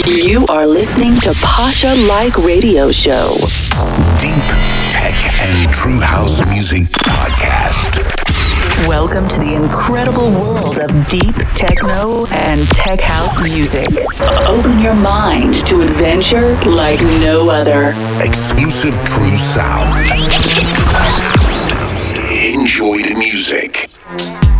You are listening to Pasha Like Radio Show. Deep Tech and True House Music Podcast. Welcome to the incredible world of deep techno and tech house music. Open your mind to adventure like no other. Exclusive true sound. Enjoy the music.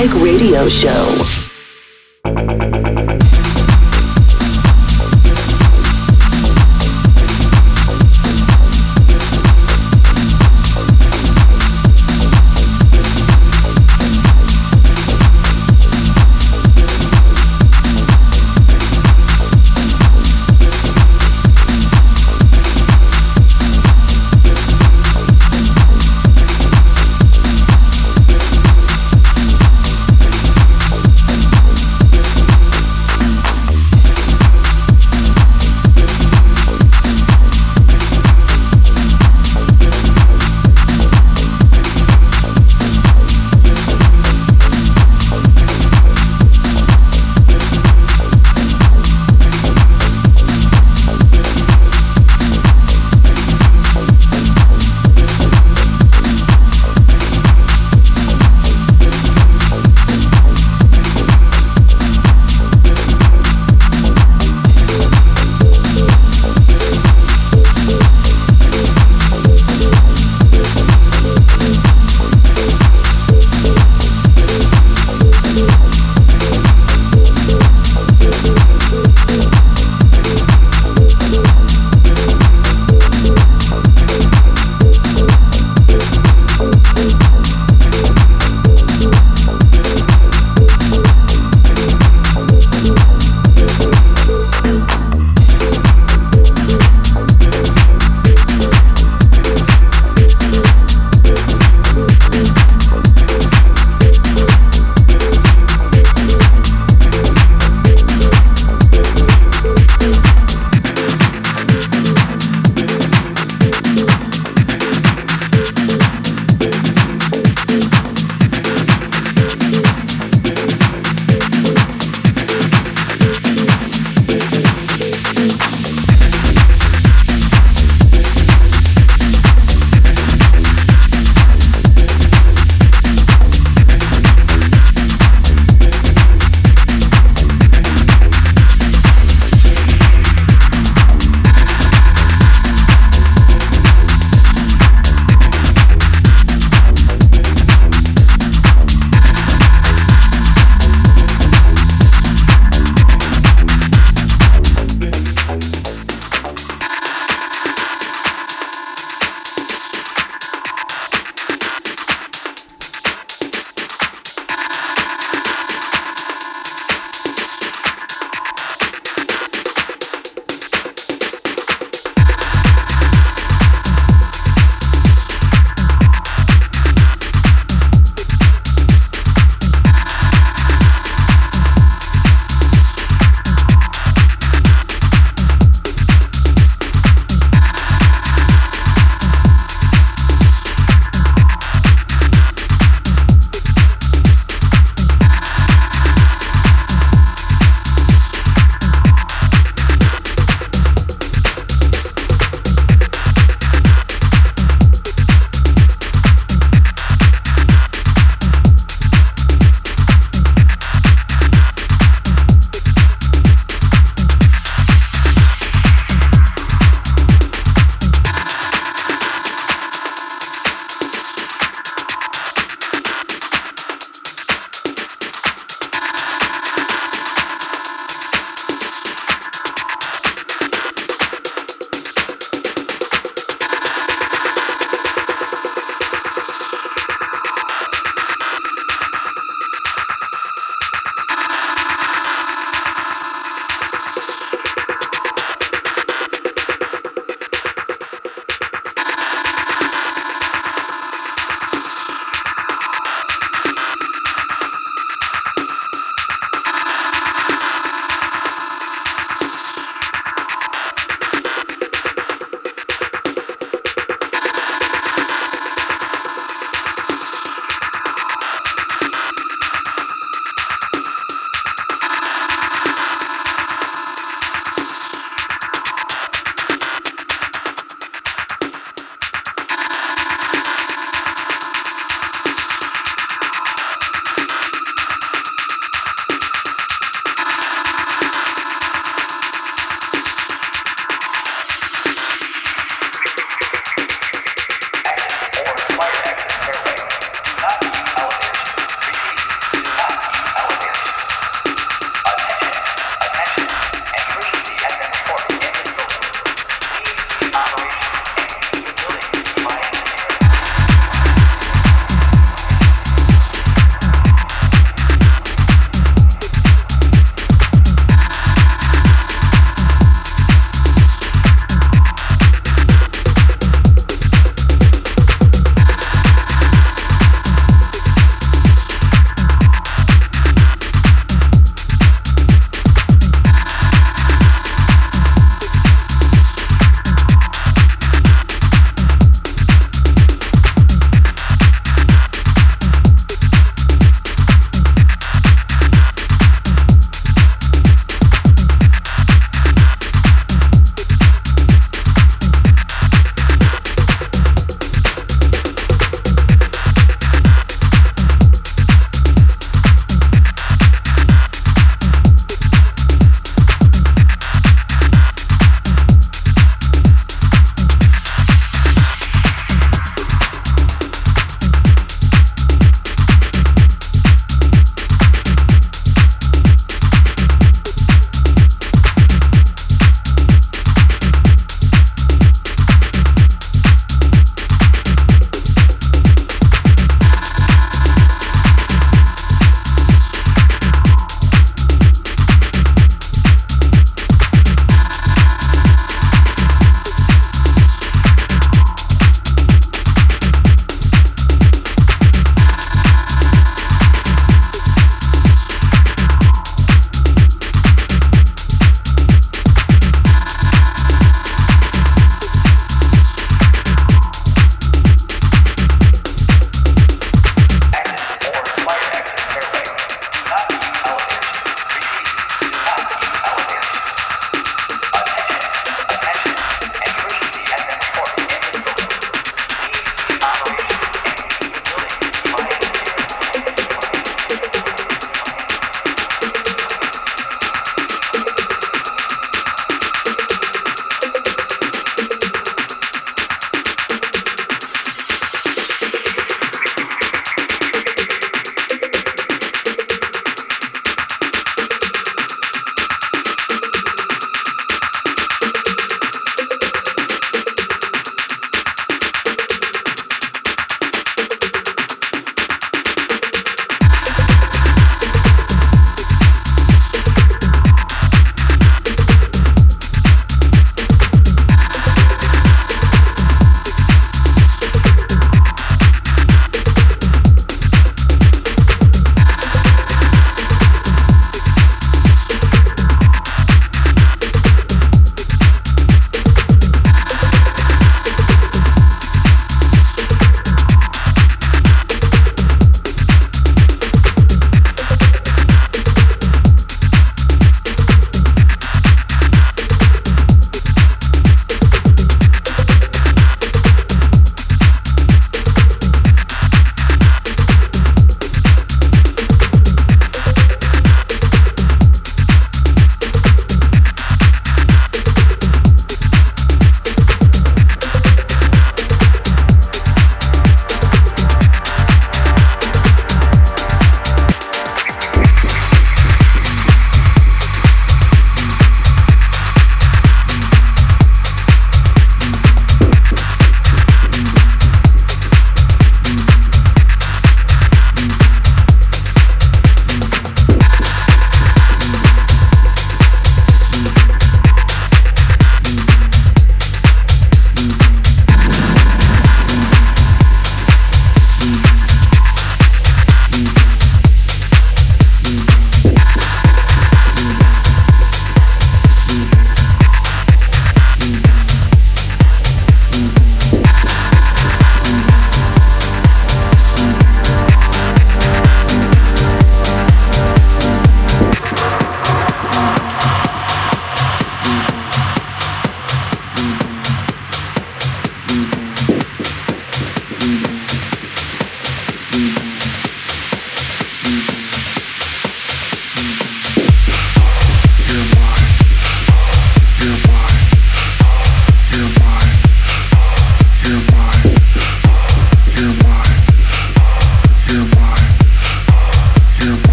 Like Radio Show.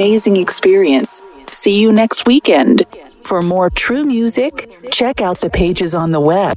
Amazing experience. See you next weekend. For more true music, check out the pages on the web